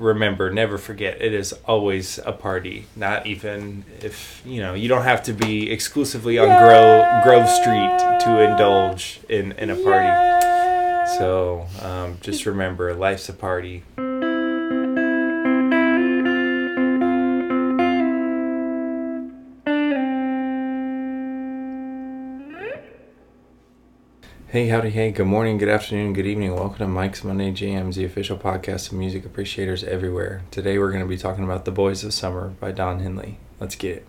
remember, never forget, it is always a party. Not even if you know you don't have to be exclusively on Grove Grove Street to indulge in in a party. So um, just remember, life's a party. Hey, howdy, hey, good morning, good afternoon, good evening. Welcome to Mike's Monday Jams, the official podcast of music appreciators everywhere. Today we're going to be talking about The Boys of Summer by Don Henley. Let's get it.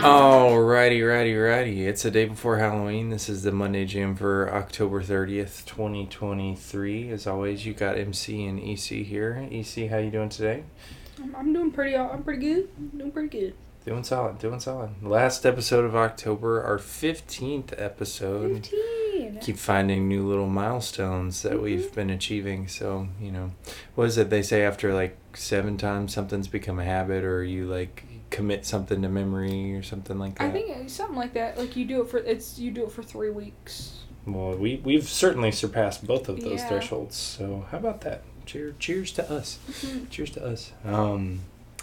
I can tell you my love you will still be strong after the boys of summer have gone. Alrighty, righty, righty. It's the day before Halloween. This is the Monday Jam for October 30th, 2023. As always, you got MC and EC here. EC, how you doing today? I'm, I'm doing pretty. Uh, I'm pretty good. I'm doing pretty good. Doing solid, doing solid. Last episode of October, our 15th episode. Fifteen. keep finding new little milestones that mm-hmm. we've been achieving. So, you know, what is it they say after like seven times something's become a habit or you like commit something to memory or something like that? I think it's something like that. Like you do it for it's you do it for three weeks. Well, we, we've certainly surpassed both of those Yeah. thresholds. So, how about that? Cheer, cheers to us. Mhm. Cheers to us. Um,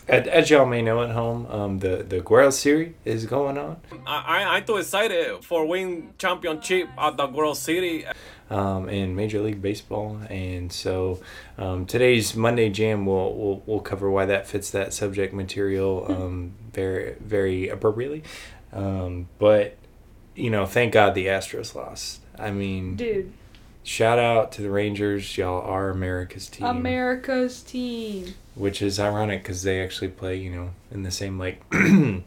as, as y'all may know at home, um, the, the World Series is going on. I, I- I'm too excited for win championship at the World City. Um, in Major League Baseball, and so um, today's Monday Jam will will will cover why that fits that subject material um, very very appropriately. Um, but you know, thank God the Astros lost. I mean, Dude, shout out to the Rangers. Y'all are America's team, America's team. which is ironic because they actually play you know in the same like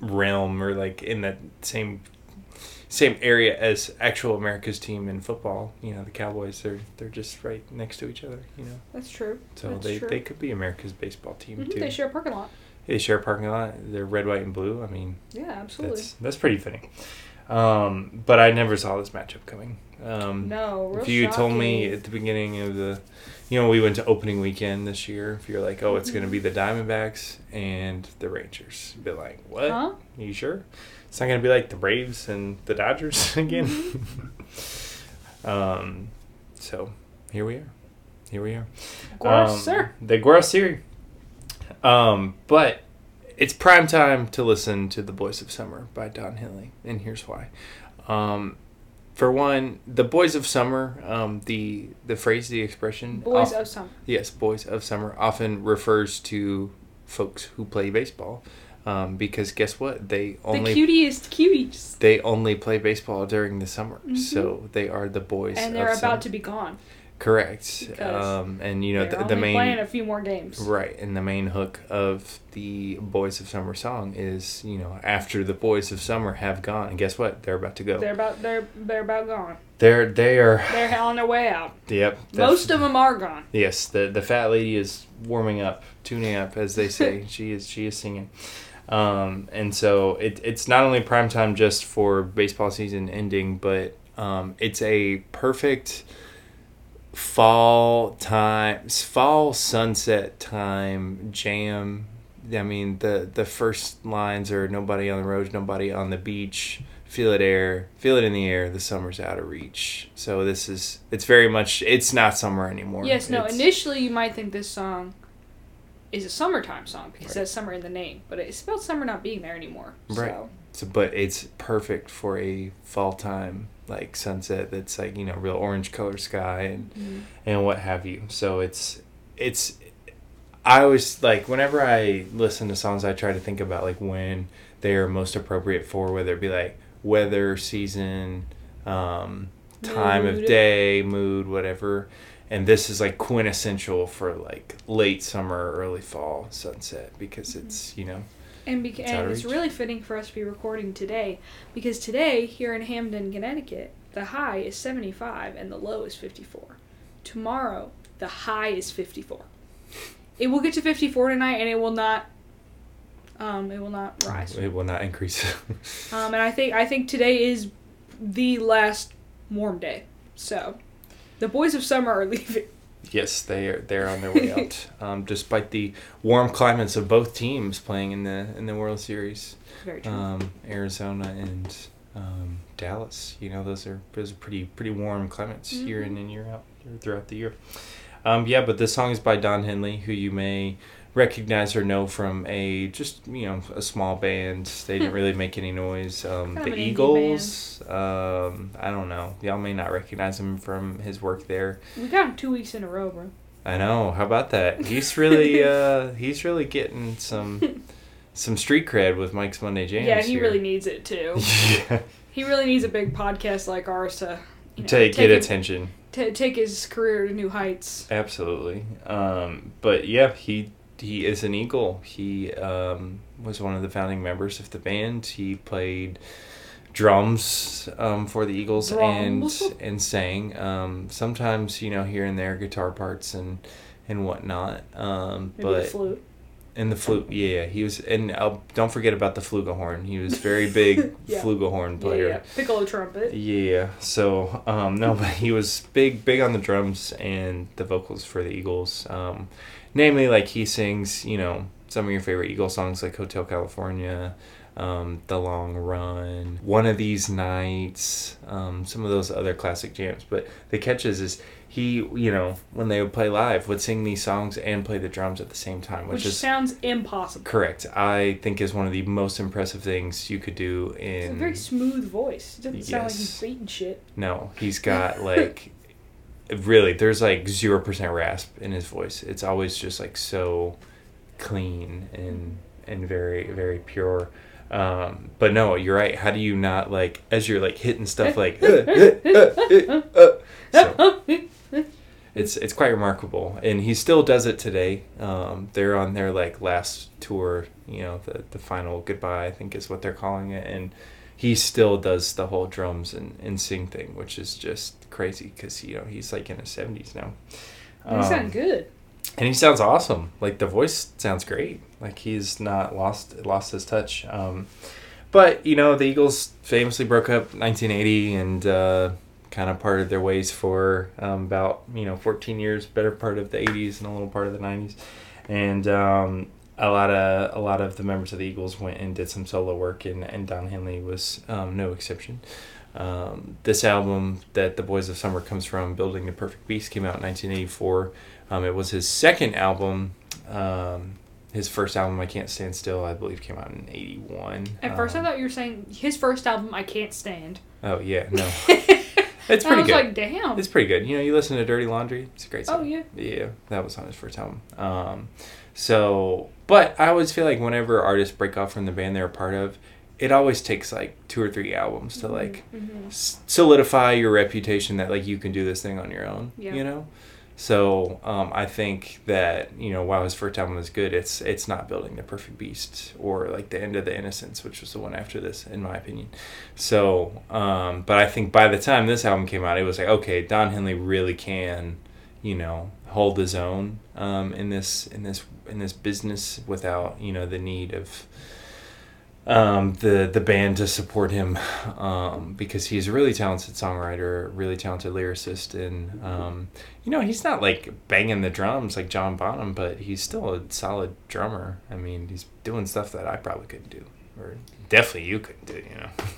realm or like in that same same area as actual America's team in football. You know, the Cowboys they're they're just right next to each other. You know, That's true. so That's they true. they could be America's baseball team Mhm, too. They share a parking lot. They share a parking lot. They're red, white, and blue. I mean, Yeah, absolutely. that's that's pretty fitting. Um, but I never saw this matchup coming. Um, no, if you told me at the beginning of the, you know, we went to opening weekend this year. If you're like, oh, it's going to be the Diamondbacks and the Rangers, be like, what? Huh? you sure? It's not going to be like the Braves and the Dodgers again. Mm-hmm. um, so here we are. Here we are. Gross, Um, sir. The Gross Series. Um, but it's prime time to listen to The Boys of Summer by Don Henley, and here's why. Um, for one, the Boys of Summer, um, the the phrase, the expression, Boys of of summer. yes, Boys of Summer often refers to folks who play baseball, um, because guess what? They only the cutest cuties. they only play baseball during the summer, Mhm. so they are the boys. And they're summer. about to be gone. Correct. Um, and you know the, the main playing a few more games. Right, and the main hook of the Boys of Summer song is, you know, after the Boys of Summer have gone, and guess what? They're about to go. They're about they're they're about gone. They're they are. They're on their way out. Yep. Most of them are gone. Yes, the the fat lady is warming up, tuning up, as they say. she is she is singing. Um, and so it, it's not only prime time just for baseball season ending, but um, it's a perfect fall time, fall sunset time jam. I mean, the the first lines are nobody on the road, nobody on the beach. Feel it air, feel it in the air. The summer's out of reach. So this is it's very much it's not summer anymore. Yes, no. It's- Initially, you might think this song is a summertime song because Right. it has summer in the name, but it spelled summer not being there anymore. Right. So So, but it's perfect for a fall time like sunset that's like you know real orange color sky and Mhm. and what have you. So it's it's I always like whenever I listen to songs, I try to think about like when they are most appropriate for whether it be like weather, season, um, time of day, mood, whatever. And this is like quintessential for like late summer, early fall sunset because it's you know and beca- It's and it's really fitting for us to be recording today because today here in Hamden, Connecticut, the high is 75 and the low is 54. Tomorrow, the high is 54. It will get to 54 tonight, and it will not. Um, it will not rise. it will not increase. Um, and I think I think today is the last warm day. So, the boys of summer are leaving. Yes, they are. They're on their way out, um, despite the warm climates of both teams playing in the in the World Series. Very true. Um, Arizona and um, Dallas. You know, those are those are pretty pretty warm climates year in and year out throughout the year. Um, yeah, but this song is by Don Henley, who you may recognize or know from a just you know a small band. They didn't really make any noise. Um, the Eagles. Um, I don't know. Y'all may not recognize him from his work there. we got him two weeks in a row, bro. I know. How about that? He's really uh, he's really getting some some street cred with Mike's Monday Jams. yeah, he here. really needs it too. yeah. he really needs a big podcast like ours to you know, to take get it- attention. to take his career to new heights. Absolutely. Um, but yeah, he he is an Eagle. He um, was one of the founding members of the band. He played drums um, for the Eagles Drums. and and sang. Um, sometimes you know here and there guitar parts and and whatnot. Um, Maybe but the flute. and the flute, yeah, he was. And don't forget about the flugelhorn. He was very big Yeah. flugelhorn Yeah, player. yeah. Piccolo trumpet. Yeah. So um, no, but he was big, big on the drums and the vocals for the Eagles. Um, namely, like he sings, you know, some of your favorite Eagle songs like Hotel California, um, The Long Run, One of These Nights, um, some of those other classic jams. But the catch is, is he, you know, when they would play live, would sing these songs and play the drums at the same time, which, Which is sounds impossible. correct. I think is one of the most impressive things you could do in. It's a very smooth voice. It doesn't sound like he's beating shit. No, he's got like really there's like 0% rasp in his voice. It's always just like so clean and and very very pure. Um, but no, you're right. How do you not like as you're like hitting stuff like uh, uh, uh. So, it's it's quite remarkable, and he still does it today. Um, they're on their like last tour, you know, the the final goodbye, I think is what they're calling it, and he still does the whole drums and, and sing thing, which is just crazy because you know he's like in his seventies now. He sounds good. and he sounds awesome. Like the voice sounds great. Like he's not lost lost his touch. Um, but you know the Eagles famously broke up 1980 and uh, kind of parted their ways for um, about you know 14 years, better part of the 80s and a little part of the 90s, and um, a lot of a lot of the members of the Eagles went and did some solo work, and and Don Henley was um, no exception. Um, this album that the Boys of Summer comes from, Building the Perfect Beast, came out in 1984. Um, it was his second album. Um, his first album, I Can't Stand Still, I believe, came out in '81. At first, I Um, thought you were saying his first album, I Can't Stand. Oh yeah, no, it's I pretty was good. like, damn. It's pretty good. You know, you listen to Dirty Laundry. It's a great song. Oh, yeah. Yeah, that was on his first album. Um, so, but I always feel like whenever artists break off from the band they're a part of, it always takes like two or three albums to like Mhm. s- solidify your reputation that like you can do this thing on your own. Yeah. You know. So um, I think that you know while his first album was good, it's it's not building the perfect beast or like the end of the innocence, which was the one after this, in my opinion. So, um, but I think by the time this album came out, it was like okay, Don Henley really can, you know, hold his own um, in this in this in this business without you know the need of um, the the band to support him um, because he's a really talented songwriter, really talented lyricist, and um, you know he's not like banging the drums like John Bonham, but he's still a solid drummer. I mean, he's doing stuff that I probably couldn't do, or definitely you couldn't do. You know,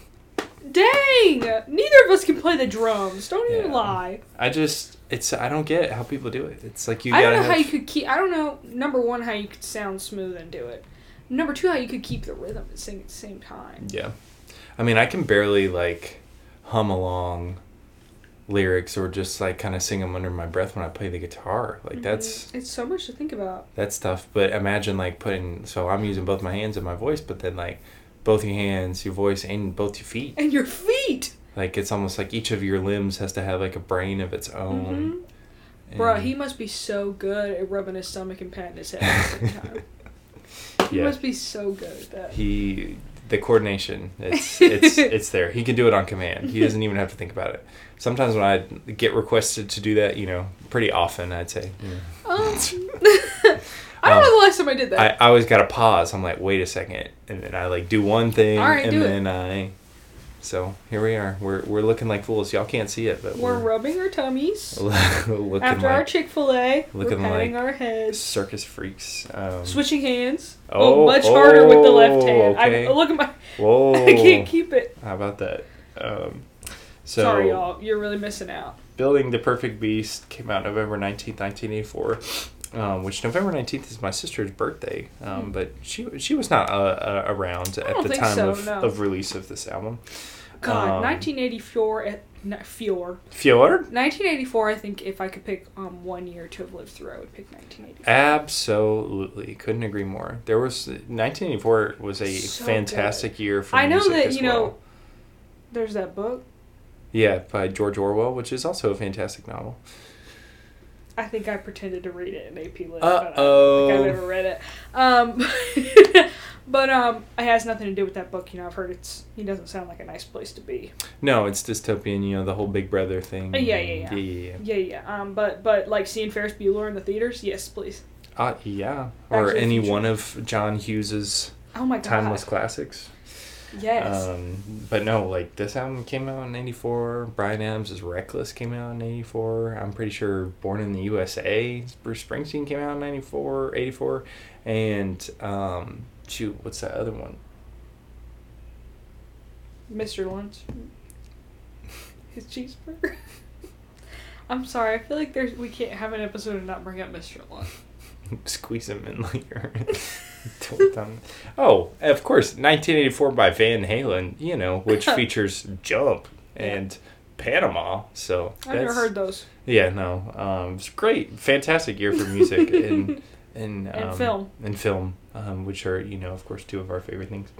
Dang! Neither of us can play the drums. Don't even Yeah. lie. I just it's I don't get how people do it. It's like you. I don't know how you could keep. I don't know. Number one, how you could sound smooth and do it. Number two, how you could keep the rhythm and sing at the same time. Yeah. I mean, I can barely like hum along lyrics or just like kind of sing them under my breath when I play the guitar. Like that's Mhm. it's so much to think about. that's tough. But imagine like putting so I'm using both my hands and my voice, but then like both your hands, your voice, and both your feet. And your feet, Like it's almost like each of your limbs has to have like a brain of its own. Mhm. bruh. And- He must be so good at rubbing his stomach and patting his head at the same time. He Yeah. must be so good at that. he the coordination it's it's it's there he can do it on command he doesn't even have to think about it sometimes when i get requested to do that you know pretty often i'd say know, Um, I don't know the last time I did that. I always gotta pause i'm like wait a second and then i like do one thing right, and do it. then i So here we are. We're we're looking like fools. Y'all can't see it, but We're we're, rubbing our tummies looking after our Chick Fil A. We're patting like our heads, circus freaks. Um, switching hands. Oh, Oh, much harder with the left hand. okay. I, look at my. whoa! I can't keep it. How about that? Um, so Sorry, y'all. You're really missing out. Building the Perfect Beast came out November 19th, 1984, um, which November 19th is my sister's birthday. Um, But she she was not uh, uh, around at the time so, of, no. of release of this album. God, Um, 1984 at Fior. Fjord? 1984. I think if I could pick um one year to have lived through, I would pick 1984. Absolutely, couldn't agree more. There was 1984 was a So fantastic year for I know that you know. well. There's that book. Yeah, by George Orwell, which is also a fantastic novel. I think I pretended to read it in AP Lit, but I don't Uh-oh. think I've ever read it. Um, but um, it has nothing to do with that book. You know, I've heard it's. He doesn't sound like a nice place to be. No, it's dystopian. You know the whole Big Brother thing. Uh, yeah, yeah, yeah. yeah, yeah. Yeah, yeah. Um, but but like seeing Ferris Bueller in the theaters, yes, please. Uh, yeah, Back or any Future. one of John Hughes's Oh my god. timeless classics. Yes. Um, but no, like this album came out in '84. Bryan Adams' "Reckless" came out in '84. I'm pretty sure "Born in the USA" Bruce Springsteen came out in '94, '84, and um, shoot, what's that other one? Mr. Lunch. His cheeseburger. I'm sorry. I feel like there's we can't have an episode and not bring up Mr. Lunch. Squeeze them in later. oh, of course, 1984 by Van Halen. You know, which features "Jump" and Panama. So I've never heard those. Yeah, no, um, it's great, fantastic year for music and and And um, film. and film, um, which are you know of course two of our favorite things.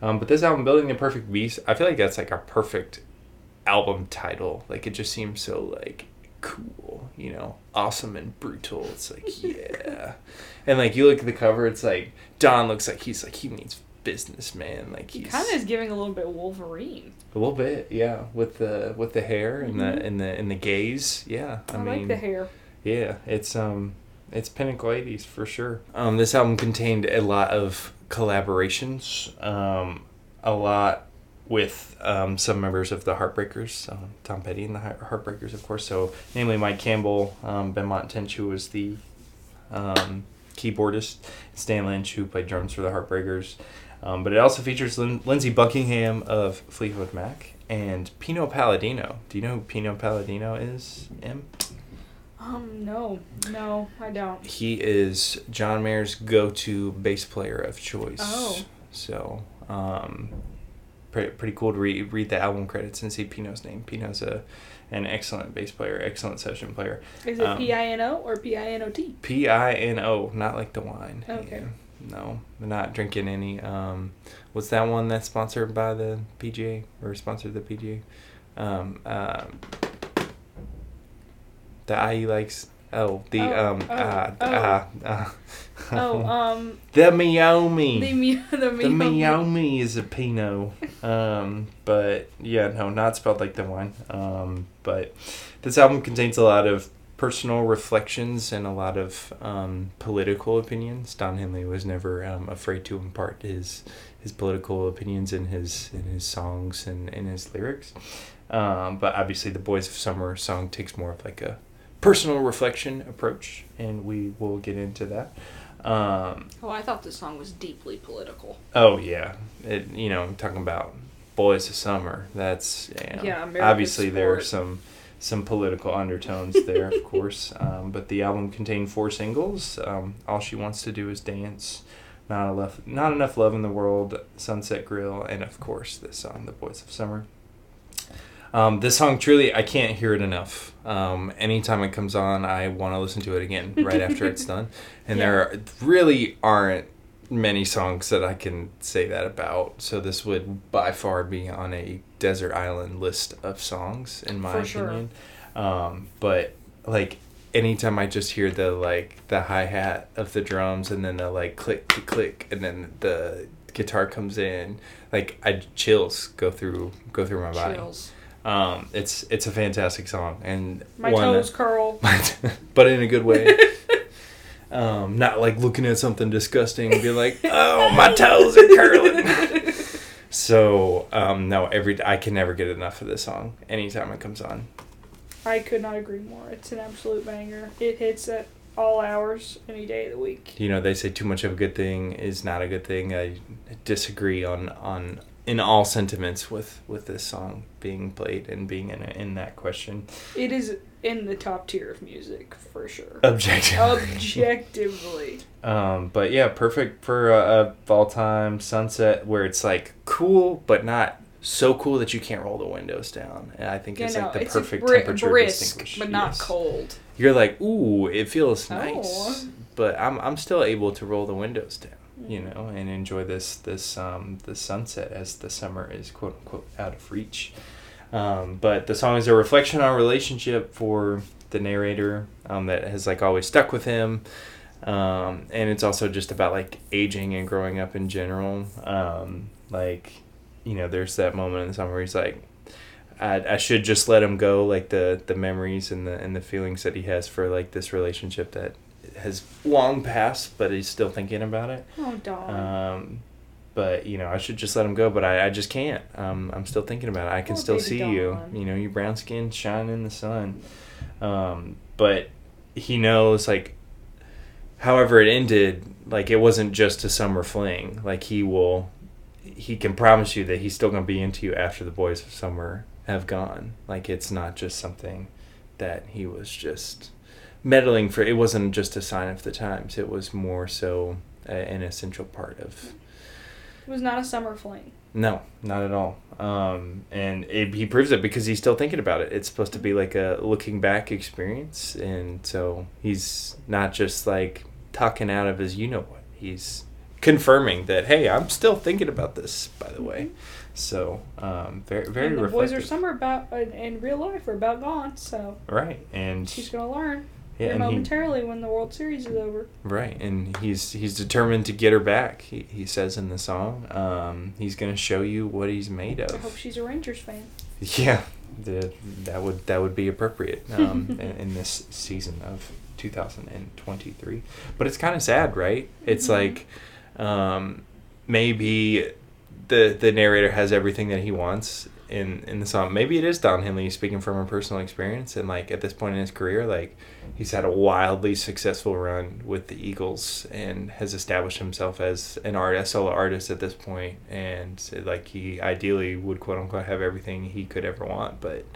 Um, but this album, "Building the Perfect Beast," I feel like that's like a perfect album title. Like it just seems so like cool, you know, awesome and brutal. It's like yeah, and like you look at the cover, it's like Don looks like he's like he means businessman. Like He he's kind of is giving a little bit Wolverine. a little bit, yeah, with the with the hair and the and the and the gaze, yeah. I, I, mean, like the hair. yeah, it's um, it's Pinnacle 80s for sure. Um, this album contained a lot of collaborations, um, a lot with um, some members of the Heartbreakers, uh, Tom Petty and the Heartbreakers, of course. So, namely Mike Campbell, um, Benmont Tench, who was the um, keyboardist, Stan Lynch, who played drums for the Heartbreakers. Um, but it also features Lin- Lindsey Buckingham of Fleetwood Mac and Pino Palladino. Do you know who Pino Palladino is, Em? Um, no, no, I don't. he is John Mayer's go-to bass player of choice. Oh. So, um, pretty, pretty cool to read read the album credits and see Pino's name. Pino's a an excellent bass player, excellent session player. Is it Um, P I N O or P I N O T? P I N O, not like the wine. Okay. Yeah. No, not drinking any. Um, what's that one that's sponsored by the PGA or sponsored the PGA? Um, um, the IE likes. Oh, the Oh, um, oh, uh, oh. uh, uh, Oh, um, the Miami. the the, The Miami is a Pinot. Um, but yeah, no, not spelled like the wine. Um, but this album contains a lot of personal reflections and a lot of um, political opinions. Don Henley was never um, afraid to impart his his political opinions in his in his songs and in his lyrics. Um, but obviously, the Boys of Summer song takes more of like a personal reflection approach, and we will get into that. Um, Oh, I thought this song was deeply political. Oh yeah, it, you know, talking about boys of summer. That's you know, Yeah, American obviously there are some some political undertones there, of course. Um, but the album contained four singles. Um, All she wants to do is dance. Not enough, not enough love in the world. Sunset Grill, and of course this song, "The Boys of Summer." Um, this song truly, I can't hear it enough. Um, anytime it comes on, I want to listen to it again right after it's done. And there are, really aren't many songs that I can say that about. So this would by far be on a desert island list of songs, in my For sure. opinion. Um, but like anytime I just hear the like the hi hat of the drums and then the like click click click and then the guitar comes in, like I chills go through go through my body. Um, it's it's a fantastic song and My one toes curl. but in a good way. um, not like looking at something disgusting and be like, "Oh, my toes are curling." So um, no, every I can never get enough of this song. Anytime it comes on, I could not agree more. It's an absolute banger. It hits at all hours, any day of the week. you know they say too much of a good thing is not a good thing. I disagree on on in all sentiments with with this song being played and being in in that question. It is in the top tier of music for sure. Objectively. Objectively. Um, but yeah, perfect for a, a fall time sunset where it's like cool, but not so cool that you can't roll the windows down. And I think You it's know, like the it's perfect bri- temperature brisk, but not Yes. cold. You're like, ooh, it feels Oh. nice, but I'm I'm still able to roll the windows down, you know, and enjoy this this um the sunset as the summer is quote unquote out of reach. Um, but the song is a reflection on relationship for the narrator um, that has like always stuck with him. Um, and it's also just about like aging and growing up in general. Um, like, you know, there's that moment in the song where he's like, I, I should just let him go, like the, the memories and the and the feelings that he has for like this relationship that has long passed, but he's still thinking about it. Oh, dog. Um, but you know, I should just let him go, but I, I just can't. Um, I'm still thinking about it. I can Oh, still see you. Dawn. You know, your brown skin shine in the sun. Um, but he knows like, however it ended, like it wasn't just a summer fling. Like he will, he can promise you that he's still gonna be into you after the boys of summer have gone. Like it's not just something that he was just meddling for. It wasn't just a sign of the times. It was more so a, an essential part of. it was not a summer fling. No, not at all. Um, and it, he proves it because he's still thinking about it. It's supposed to be like a looking back experience, and so he's not just like talking out of his you know what. He's confirming that hey, I'm still thinking about this. By the way, so um, very very and the boys are summer about in real life are about gone, so right, and she's gonna learn yeah, and he- momentarily when the World Series is over. Right, and he's he's determined to get her back. He, he says in the song, um, he's gonna show you what he's made of. I hope she's a Rangers fan. Yeah, the, that would that would be appropriate um, in, in this season of 2023. But it's kind of sad, right? It's Mhm. like um, maybe the the narrator has everything that he wants in in the song. Maybe it is Don Henley speaking from a personal experience, and like at this point in his career, like he's had a wildly successful run with the Eagles and has established himself as an art, a solo artist at this point, and like he ideally would quote unquote have everything he could ever want, but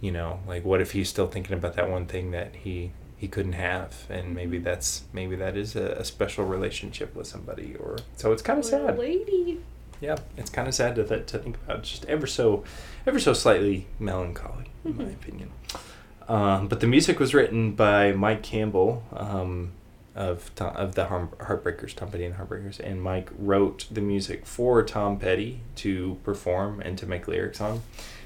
you know, like what if he's still thinking about that one thing that he he couldn't have, and maybe mm-hmm. that's maybe that is a, a special relationship with somebody, or so it's kind of sad. lady. Yeah, it's kind of sad to th- to think about. Just ever so, ever so slightly melancholy, in my Mhm. opinion. Um, but the music was written by Mike Campbell um, of To- of the Heartbreakers, Tom Petty and Heartbreakers, and Mike wrote the music for Tom Petty to perform and to make lyrics on.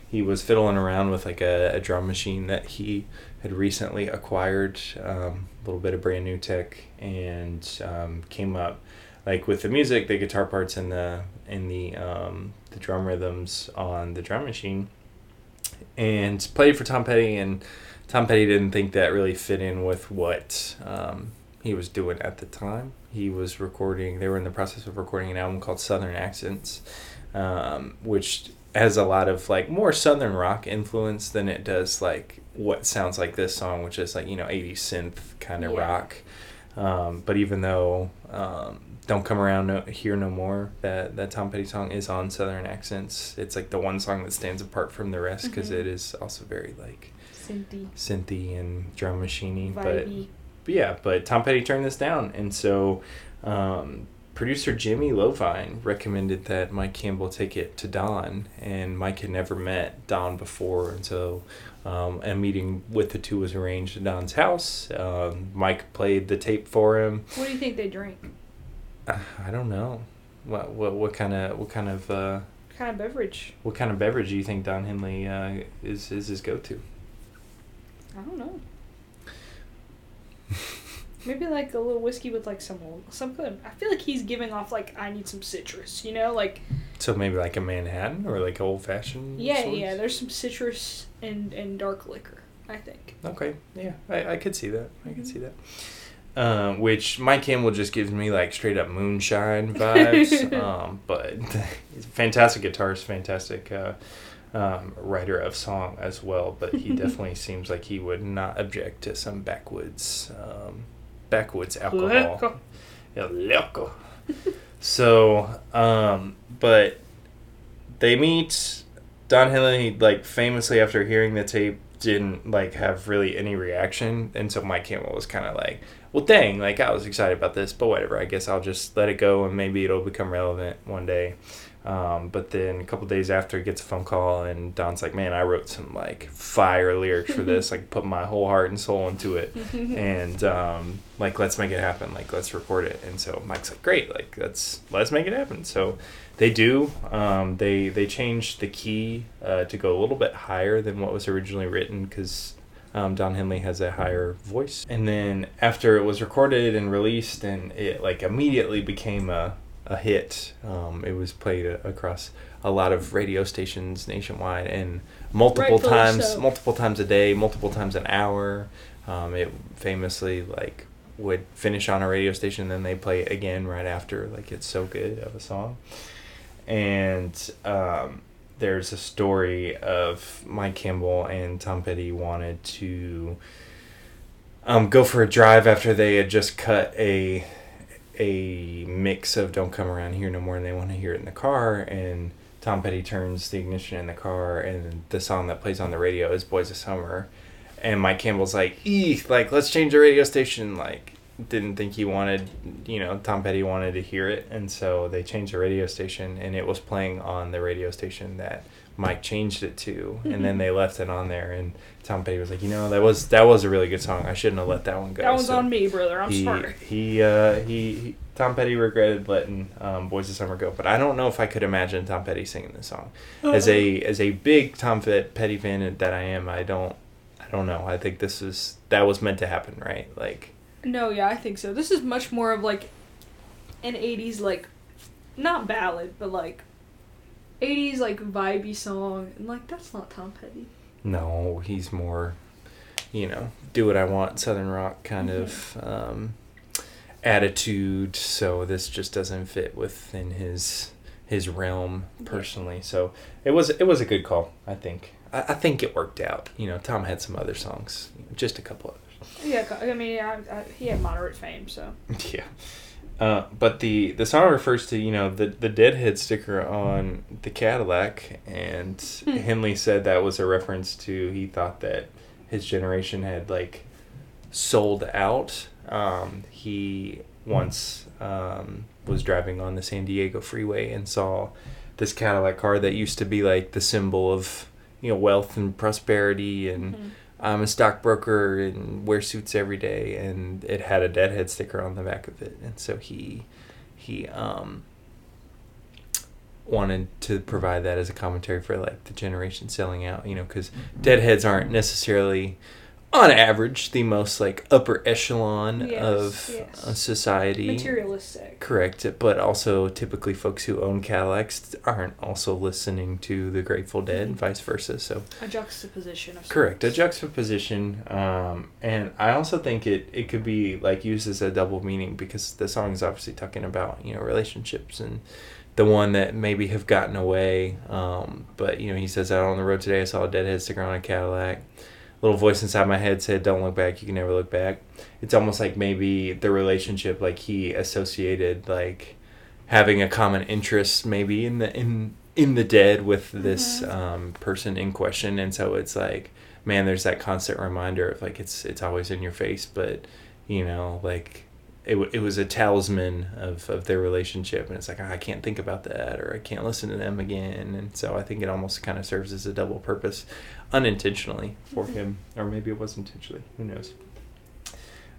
He was fiddling around with like a, a drum machine that he had recently acquired, um, a little bit of brand new tech, and um, came up like with the music, the guitar parts, and the and the um, the drum rhythms on the drum machine, and played for Tom Petty. And Tom Petty didn't think that really fit in with what um, he was doing at the time. He was recording. They were in the process of recording an album called Southern Accents, um, which has a lot of like more southern rock influence than it does like what sounds like this song, which is like you know 80s synth kind of Yeah. rock. Um, but even though um, "Don't Come Around no, Here No More," that that Tom Petty song is on Southern accents. It's like the one song that stands apart from the rest because Mhm. is also very like Cindy. synthy and drum machiney. But but yeah, but Tom Petty turned this down, and so um, producer Jimmy Iovine recommended that Mike Campbell take it to Don, and Mike had never met Don before, and so um, a meeting with the two was arranged at Don's house. Um, Mike played the tape for him. What do you think they drink? Uh, I don't know what what what kind of what kind of uh, What kind of beverage? what kind of beverage do you think Don Henley uh, is is his go to? I don't know. Maybe like a little whiskey with like some some good. I feel like he's giving off like I need some citrus. You know, like So maybe like a Manhattan or like old fashioned. yeah, yeah. There's some citrus and and dark liquor. I think. Okay, yeah, I, I could see that. I could Mhm. see that. Um, which Mike Campbell just gives me like straight up moonshine vibes. um, but he's a fantastic guitarist, fantastic uh, um, writer of song as well. But he definitely seems like he would not object to some backwoods, um, backwoods alcohol. Yeah, loco. so, um, but they meet. Don Henley, like famously after hearing the tape, didn't like have really any reaction, and so Mike Campbell was kind of like, "Well, dang, like I was excited about this, but whatever. I guess I'll just let it go, and maybe it'll become relevant one day." Um, but then a couple days after, he gets a phone call, and Don's like, "Man, I wrote some like fire lyrics for this. like, put my whole heart and soul into it, and um, like, let's make it happen. Like, let's record it." And so Mike's like, "Great, like, let's let's make it happen." So they do. Um, they they changed the key uh, to go a little bit higher than what was originally written because um, Don Henley has a higher voice. And then after it was recorded and released, and it like immediately became a a hit. Um, it was played a- across a lot of radio stations nationwide and multiple Rightfully times, so. multiple times a day, multiple times an hour. Um, it famously like would finish on a radio station, then they play it again right after. Like it's so good of a song. And um, there's a story of Mike Campbell and Tom Petty wanted to um, go for a drive after they had just cut a a mix of "Don't Come Around Here No More" and they want to hear it in the car. And Tom Petty turns the ignition in the car, and the song that plays on the radio is "Boys of Summer." And Mike Campbell's like, "Eek, like let's change the radio station." Like, didn't think he wanted, you know, Tom Petty wanted to hear it, and so they changed the radio station, and it was playing on the radio station that Mike changed it to, and then they left it on there, and Tom Petty was like, you know, that was that was a really good song. I shouldn't have let that one go. That one's So on me, brother. I'm he, sorry. He, uh, he, he, Tom Petty regretted letting um, "Boys of Summer" go, but I don't know if I could imagine Tom Petty singing this song. As a as a big Tom Petty fan that I am, I don't, I don't know. I think this is that was meant to happen, right? Like, No, yeah, I think so. This is much more of like an 80s, like, not ballad, but like 80s, like, vibey song. And, like, that's not Tom Petty. no, he's more, you know, do what I want, Southern rock kind Mm-hmm. of um, attitude. So this just doesn't fit within his his realm personally. So it was it was a good call, I think. I, I think it worked out. You know, Tom had some other songs, just a couple others. Yeah, I mean, I, I, he had moderate fame, so. Yeah. Uh, but the the song refers to you know the the Deadhead sticker on the Cadillac, and Hmm. Henley said that was a reference to he thought that his generation had like sold out. Um, he once um, was driving on the San Diego freeway and saw this Cadillac car that used to be like the symbol of you know wealth and prosperity and. Mhm. I'm a stockbroker and wear suits every day, and it had a deadhead sticker on the back of it, and so he he um wanted to provide that as a commentary for like the generation selling out, you know, because deadheads aren't necessarily on average the most like upper echelon Yes, of yes. uh, society. Materialistic. Correct, but also typically folks who own Cadillacs aren't also listening to the Grateful Dead, and vice versa. So A juxtaposition of Correct, a juxtaposition, um, and I also think it, it could be like used as a double meaning because the song is obviously talking about you know relationships and the one that maybe have gotten away. Um, but you know he says out on the road today I saw a deadhead sticker on a Cadillac. Little voice inside my head said, "Don't look back. You can never look back." It's almost like maybe the relationship, like he associated like having a common interest, maybe in the in in the dead with this Mhm. um, person in question, and so it's like, man, there's that constant reminder of like it's it's always in your face, but you know, like it, w- it was a talisman of, of their relationship and it's like "Ah, i can't think about that or i can't listen to them again and so i think it almost kind of serves as a double purpose unintentionally for Mhm. him or maybe it was intentionally who knows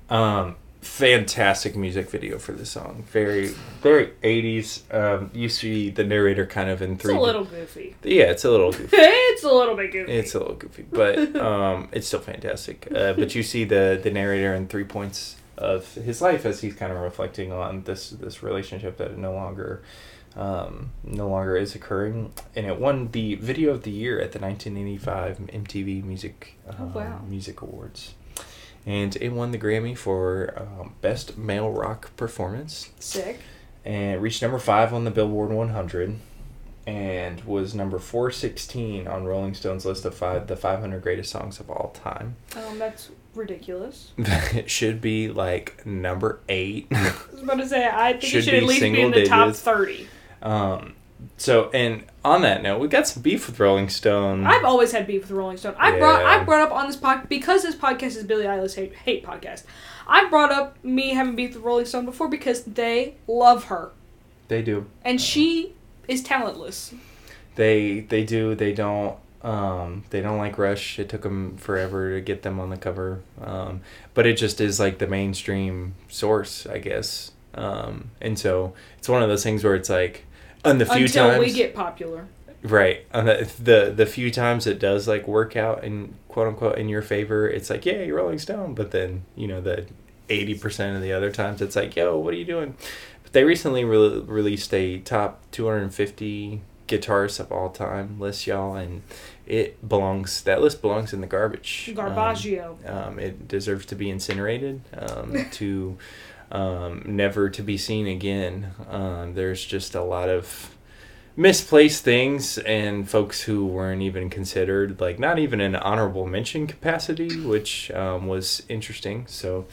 um fantastic music video for this song very very 80s um you see the narrator kind of in three. It's a little goofy. yeah it's a little goofy it's a little bit goofy. it's a little goofy, but um, it's still fantastic. Uh, but you see the the narrator in three points of his life as he's kind of reflecting on this this relationship that no longer um, no longer is occurring, and it won the video of the year at the 1985 MTV Music um, Oh, wow. Music Awards. and it won the Grammy for um, Best Male Rock Performance. Sick. And it reached number five on the Billboard 100 and was number 416 on Rolling Stone's list of five, the 500 greatest songs of all time. Um, that's ridiculous. it should be like number eight. I was about to say, I think Should it should at least be in the top 30. Um, so, and on that note, we got some beef with Rolling Stone. I've always had beef with Rolling Stone. I brought I brought up on this podcast because this podcast is Billie Eilish hate, hate podcast. I brought up me having beef with Rolling Stone before because they love her they do. and she is talentless. They they do. They don't. Um, they don't like Rush. It took them forever to get them on the cover. Um, but it just is like the mainstream source, I guess. Um, and so it's one of those things where it's like, on the few until times, we get popular. right, on the, the the few times it does like work out in quote unquote in your favor, it's like, yeah, you're Rolling Stone. But then you know the eighty percent of the other times, it's like, yo, what are you doing? But they recently re- released a top 250 guitarists of all time list, y'all, and it belongs. That list belongs in the garbage. Um, um, it deserves to be incinerated. Um, to um, never to be seen again. Um, there's just a lot of misplaced things and folks who weren't even considered, like not even an honorable mention capacity, which um, was interesting. So,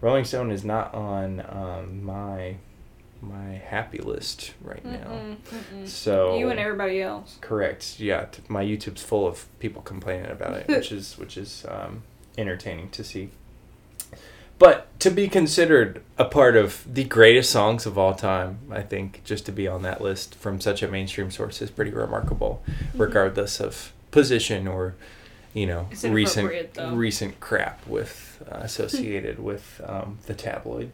Rolling Stone is not on um, my my happy list right now. Mm-mm, mm-mm. So You and everybody else. Correct. Yeah, t- my YouTube's full of people complaining about it, which is which is um, entertaining to see. But to be considered a part of the greatest songs of all time, I think just to be on that list from such a mainstream source is pretty remarkable, regardless of position or, you know, recent though. recent crap with uh, associated with um, the tabloid.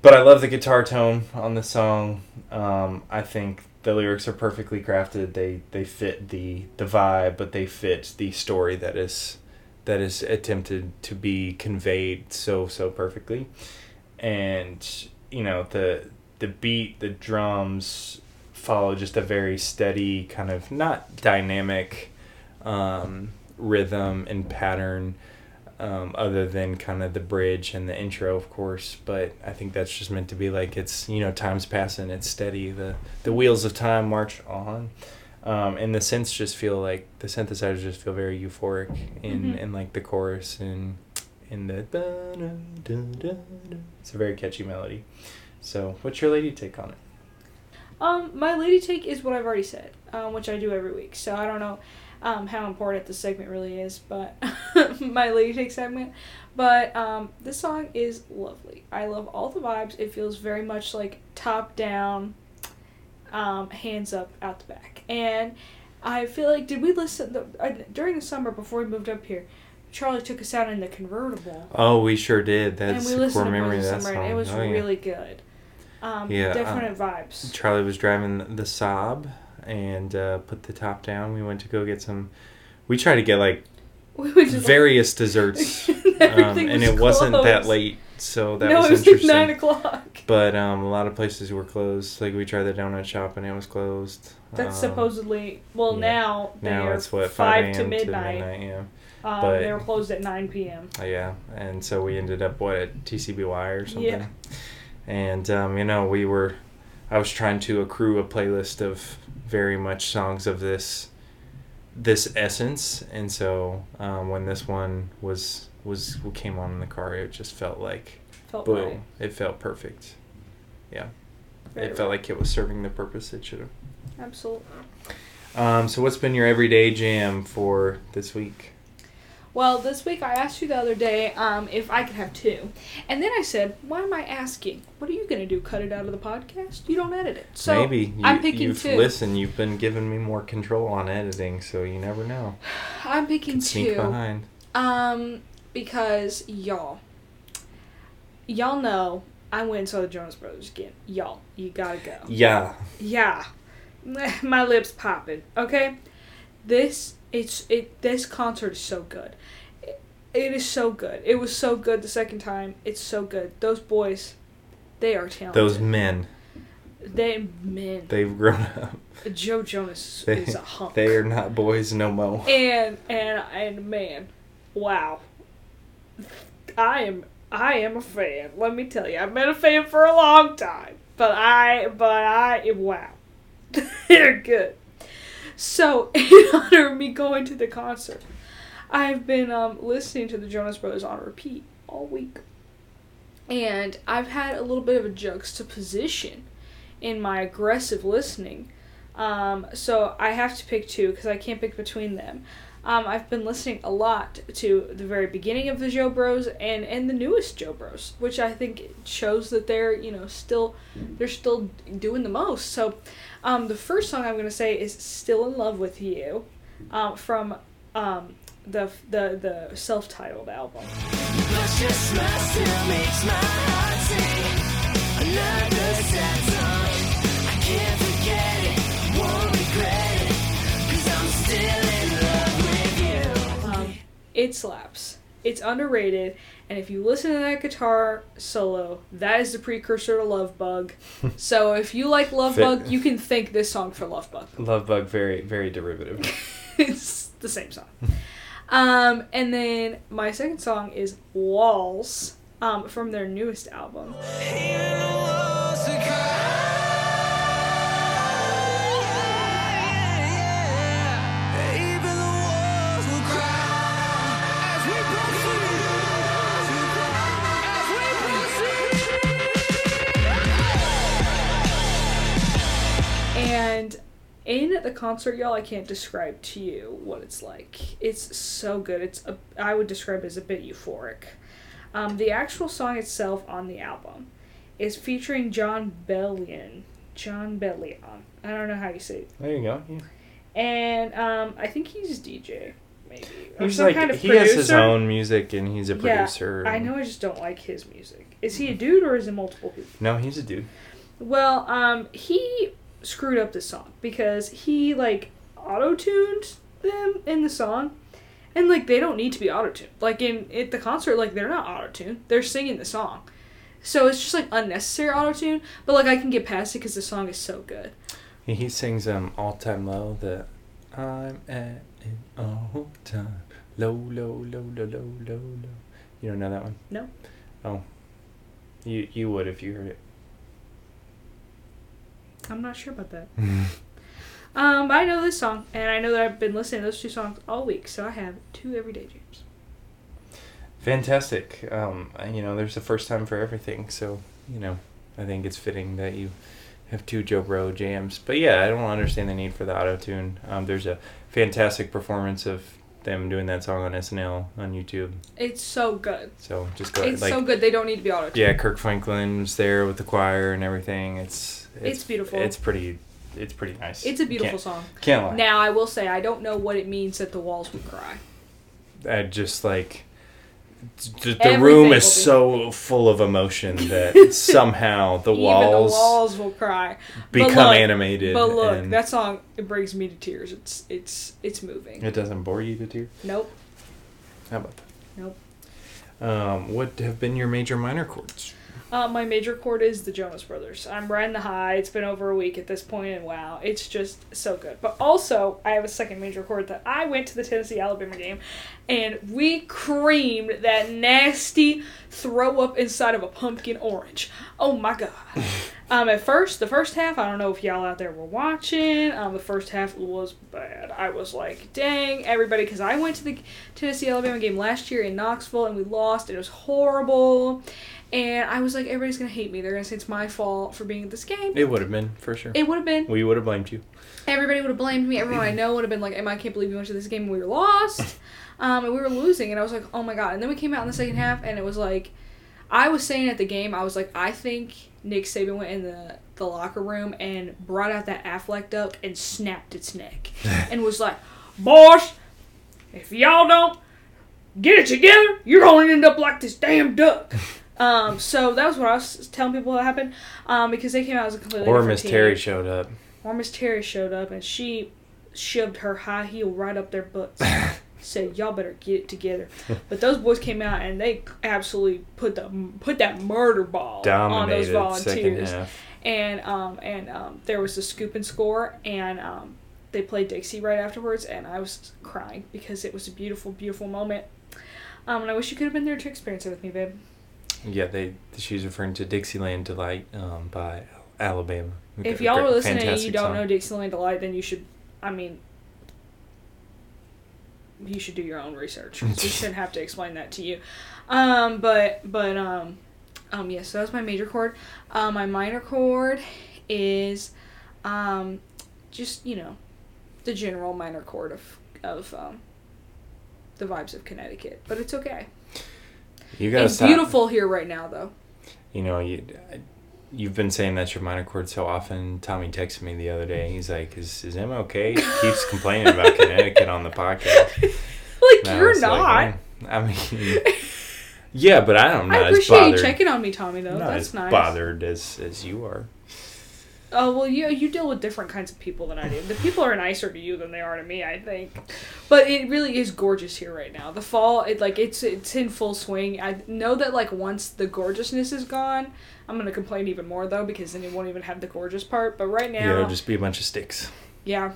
But I love the guitar tone on the song. Um, I think the lyrics are perfectly crafted. They they fit the the vibe, but they fit the story that is that is attempted to be conveyed so so perfectly. And you know the the beat, the drums follow just a very steady kind of not dynamic um, rhythm and pattern um, other than kind of the bridge and the intro, of course. But I think that's just meant to be like it's you know time's passing, it's steady. The the wheels of time march on, um, and the synths just feel like the synthesizers just feel very euphoric in Mhm. in like the chorus and in the. It's a very catchy melody. So, what's your lady take on it? Um, my lady take is what I've already said, um, which I do every week. So I don't know um, how important this segment really is, but my lady take segment. But um, this song is lovely. I love all the vibes. It feels very much like top down, um, hands up out the back. And I feel like did we listen the, uh, during the summer before we moved up here? Charlie took us out in the convertible. Oh, we sure did. That's and we a listened core memory of that Summer, song. and it was Oh, yeah. really good. Um, Yeah, uh, vibes. Charlie was driving the Saab and uh, put the top down. We went to go get some. We tried to get like We various desserts, um, and it wasn't that late, so that no, was it was like interesting. nine o'clock. But um, a lot of places were closed. Like we tried the donut shop and it was closed. That's Um, supposedly well yeah. now. now it's what five 5 to a.m. midnight. yeah. Um, but- they were closed at nine p.m. Uh, yeah, and so we ended up what at TCBY or something. Yeah. And um, you know, we were, I was trying to accrue a playlist of very much songs of this, this essence, and so um, when this one was was what came on in the car, it just felt like Felt boom, right. it felt perfect. Yeah, Very it felt right. like it was serving the purpose it should have. Absolutely. Um, so what's been your everyday jam for this week? Well, this week I asked you the other day um, if I could have two, and then I said, "Why am I asking? What are you gonna do? Cut it out of the podcast? You don't edit it." So Maybe you, I'm picking you've two. listened. You've been giving me more control on editing, so you never know. I'm picking two. behind. Um, because y'all, y'all know I went and saw the Jonas Brothers again. Y'all, you gotta go. Yeah, Yeah, my lips popping. Okay, this it's it. This concert is so good. It, it is so good. It was so good the second time. It's so good. Those boys, they are talented. those men. they men. They've grown up. Joe Jonas They, is a hunk. they are not boys no more. and and and man, wow. I am I am a fan. Let me tell you, I've been a fan for a long time. But I but I wow, they're good. So in honor of me going to the concert, I've been um, listening to the Jonas Brothers on repeat all week, and I've had a little bit of a juxtaposition in my aggressive listening. Um, so I have to pick two because I can't pick between them. Um, I've been listening a lot to the very beginning of the Jo Bros and and the newest Jo Bros, which I think shows that they're you know still they're still doing the most. So, um, the first song I'm gonna say is "Still in Love with You," um, from um, the the the self-titled album. It slaps. It's underrated, and if you listen to that guitar solo, that is the precursor to Lovebug. so if you like Love Fit- Bug, you can thank this song for Lovebug. Love Bug, very, very derivative. it's the same song. Um, and then my second song is Walls um, from their newest album. The concert, y'all, I can't describe to you what it's like. It's so good. It's a, I would describe it as a bit euphoric. Um, the actual song itself on the album is featuring Jon Bellion. Jon Bellion. I don't know how you say it. There you go. Yeah. And um, I think he's DJ, maybe. Or He's some like kind of he has his own music and he's a producer. Yeah, producer. I know I just don't like his music. Is he a dude or is it multiple people? No, he's a dude. Well, um, he screwed up this song because he like auto tuned them in the song, and like they don't need to be auto tuned. Like in at the concert, like they're not auto tuned; they're singing the song. So it's just like unnecessary auto tune, but like I can get past it because the song is so good. He, he sings um all time low. The I'm at an all time low, low, low, low, low, low, low. You don't know that one? No. Oh. You you would if you heard it. I'm not sure about that. Um, but I know this song, and I know that I've been listening to those two songs all week, so I have two everyday jams. Fantastic. Um, you know, there's a first time for everything, so you know, I think it's fitting that you have two Jo Bro jams. But yeah, I don't understand the need for the auto tune. Um, there's a fantastic performance of them doing that song on SNL on YouTube. It's so good. So just go It's like so good. They don't need to be auto yeah, Kirk Franklin's there with the choir and everything. It's It's beautiful. It's pretty. It's pretty nice. It's a beautiful can't, song. Can't lie. Now I will say I don't know what it means that the walls would cry. I just like the, room is so full of emotion that somehow the walls, the walls will cry. But become look- animated. But look, that song it brings me to tears. It's it's it's moving. it doesn't bore you to tears. Nope. How about that? Nope. Um, what have been your major minor chords? Uh, my major chord is the Jonas Brothers. I'm riding the high. It's been over a week at this point, and wow, it's just so good. But also, I have a second major chord that I went to the Tennessee Alabama game, and we creamed that nasty throw up inside of a pumpkin orange. Oh my god. Um, at first, the first half, I don't know if y'all out there were watching. Um, the first half was bad. I was like, dang, everybody, because I went to the Tennessee Alabama game last year in Knoxville and we lost. It was horrible. And I was like, everybody's going to hate me. They're going to say it's my fault for being at this game. It would have been for sure. It would have been. we would have blamed you. Everybody would have blamed me. Everyone I know would have been like, Emma, I can't believe you went to this game and we were lost. Um, and we were losing. And I was like, oh my God. And then we came out in the second half and it was like, I was saying at the game, I was like, I think Nick Saban went in the, the locker room and brought out that Aflac duck and snapped its neck. and was like, boys, if y'all don't get it together, you're going to end up like this damn duck. Um, so that was what I was telling people that happened. Um, because they came out as a completely Or Miss. Terry showed up. Or Miss Terry showed up and she shoved her high heel right up their butts. Said, "Y'all better get it together." But those boys came out and they absolutely put the put that murder ball on those volunteers. And um and um there was a scoop and score and um they played Dixie right afterwards and I was crying because it was a beautiful beautiful moment. Um, and I wish you could have been there to experience it with me, babe. Yeah, they she's referring to Dixieland Delight um, by Alabama. If y'all are listening and you don't song. know Dixieland Delight, then you should. I mean, you should do your own research. we shouldn't have to explain that to you. Um, but but um, um, yes. so that's my major chord. Um, my minor chord is, um, just you know, the general minor chord of of um, the vibes of Connecticut. But it's okay. you gotta It's beautiful here right now, though. You know, you you've been saying that's your minor chord so often. Tommy texted me the other day. He's like, "Is is Emma okay?" He keeps complaining about Connecticut on the podcast. Like And you're like, not. "Mm." I mean, yeah, but I don't. I'm I appreciate you checking on me, Tommy. Though not that's as nice. bothered as as you are. Oh well, you you deal with different kinds of people than I do. The people are nicer to you than they are to me, I think. But it really is gorgeous here right now. The fall, it like it's it's in full swing. I know that like once the gorgeousness is gone, I'm gonna complain even more though because then it won't even have the gorgeous part. But right Yeah, now, it'll just be a bunch of sticks. yeah,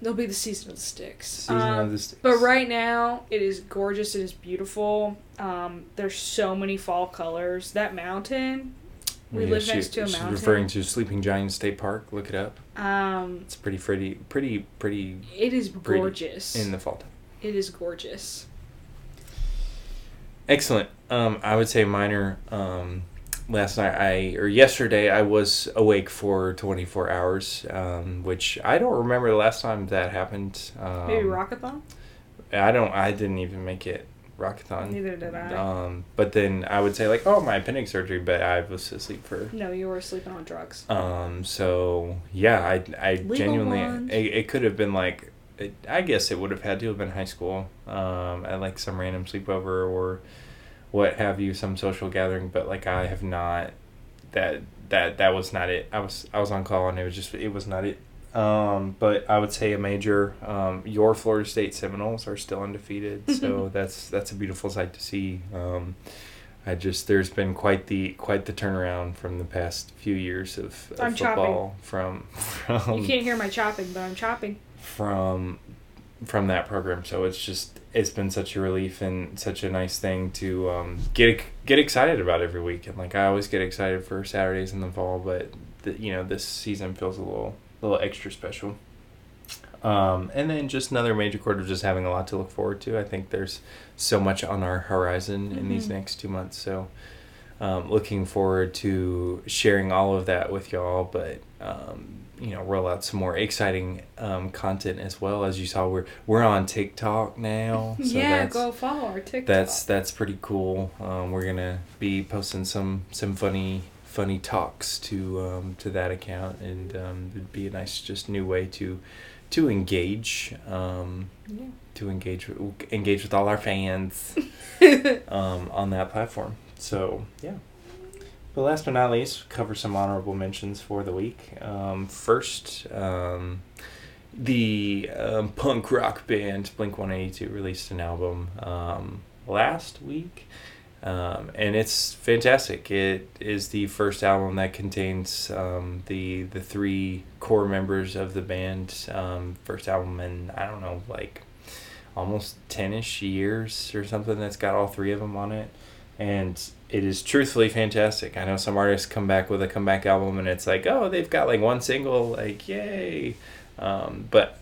there'll be the season of the sticks. Season Um, of the sticks. But right now, it is gorgeous. It is beautiful. Um, there's so many fall colors. That mountain, we Yeah, live she- next to a she's mountain. referring to Sleeping Giant State Park. Look it up. um, It's pretty, pretty, pretty, pretty it is Pretty gorgeous. in the fall time. It is gorgeous. Excellent. Um, I would say minor. Um, last night, I or yesterday, I was awake for 24 hours, um, which I don't remember the last time that happened. Um, Maybe Rockathon? I don't. I didn't even make it rockathon. Neither did I. Um, but then I would say like, oh, my appendix surgery, but I was asleep for. No, you were sleeping on drugs. Um. So yeah, I I Legal genuinely it, it could have been like. It, I guess it would have had to have been high school, um, at like some random sleepover or what have you, some social gathering. But like I have not, that that that was not it. I was I was on call and it was just it was not it. Um, but I would say a major. Um, your Florida State Seminoles are still undefeated, so that's that's a beautiful sight to see. Um, I just there's been quite the quite the turnaround from the past few years of, of I'm football from from you can't hear my chopping, but I'm chopping. from from that program. So it's just it's been such a relief and such a nice thing to um, get get excited about every week. And like I always get excited for Saturdays in the fall, but the, you know this season feels a little little extra special. Um, and then just another major quarter of just having a lot to look forward to. I think there's so much on our horizon in these Mhm. next two months. So um, looking forward to sharing all of that with y'all, but um, you know, roll out some more exciting um, content as well. As you saw, we're we're on TikTok now. So yeah, that's, go follow our TikTok. That's that's pretty cool. Um, we're gonna be posting some some funny funny talks to um, to that account, and um, it'd be a nice just new way to to engage um, yeah. to engage with, engage with all our fans um, on that platform. So yeah. But last but not least, cover some honorable mentions for the week. Um, first, um, the um, punk rock band Blink One Eighty Two released an album um, last week, um, and it's fantastic. It is the first album that contains um, the the three core members of the band. Um, first album in I don't know like almost 10ish years or something that's got all three of them on it and it is truthfully fantastic i know some artists come back with a comeback album and it's like oh they've got like one single like yay um, but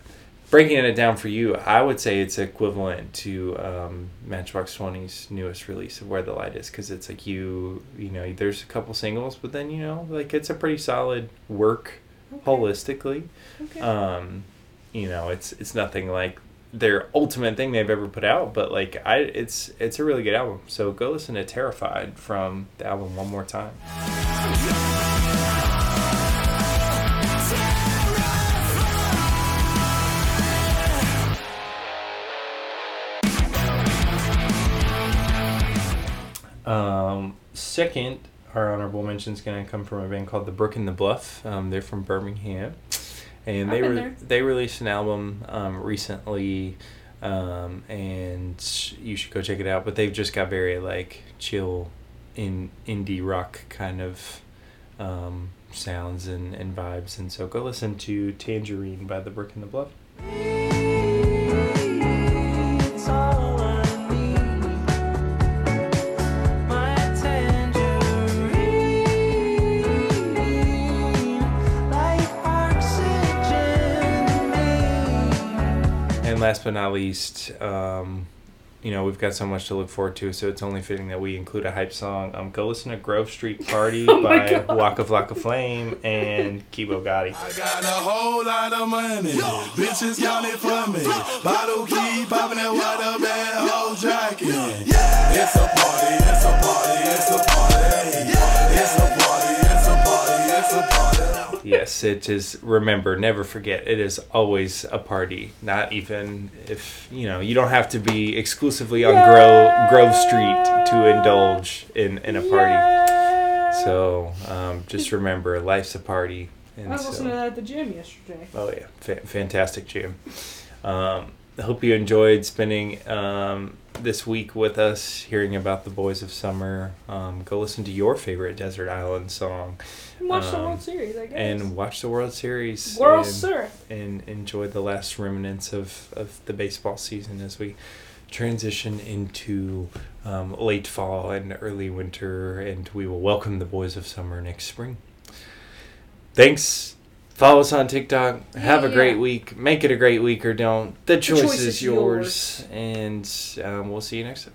breaking it down for you i would say it's equivalent to um, matchbox 20's newest release of where the light is because it's like you you know there's a couple singles but then you know like it's a pretty solid work Okay. holistically Okay. um you know it's it's nothing like their ultimate thing they've ever put out but like i it's it's a really good album so go listen to terrified from the album one more time second our honorable mention is going to come from a band called the brook and the bluff. Um, they're from birmingham. And they there. they released an album um, recently um, and you should go check it out. But they've just got very like chill in indie rock kind of um, sounds and, and vibes. And so go listen to tangerine by the brook and the bluff last but not least, um, you know, we've got so much to look forward to, so it's only fitting that we include a hype song. Um, go listen to Grove Street Party Oh my by God. Waka Flocka Flame and Kebo Gotti. I got a whole lot of money. Bitches count it for me. Bottle keep popping that water bad whole jacket. It's a party, it's a party, it's a party. Yes, it is. Remember, never forget, it is always a party. Not even if, you know, you don't have to be exclusively on Grove, Grove Street to indulge in, in a party. So um, just remember, life's a party. And I was so- listening to that at the gym yesterday. Oh yeah, Fa- fantastic gym. Um, I hope you enjoyed spending um, this week with us, hearing about the Boys of Summer. Um, go listen to your favorite Desert Island song And Watch the Um, World Series, I guess. and watch the World Series. World and, Series. and enjoy the last remnants of, of the baseball season as we transition into um, late fall and early winter, and we will welcome the Boys of Summer next spring. Thanks. Follow us on TikTok. Have a great week. Make it a great week or don't. The choice, choice is is yours. And um, we'll see you next time.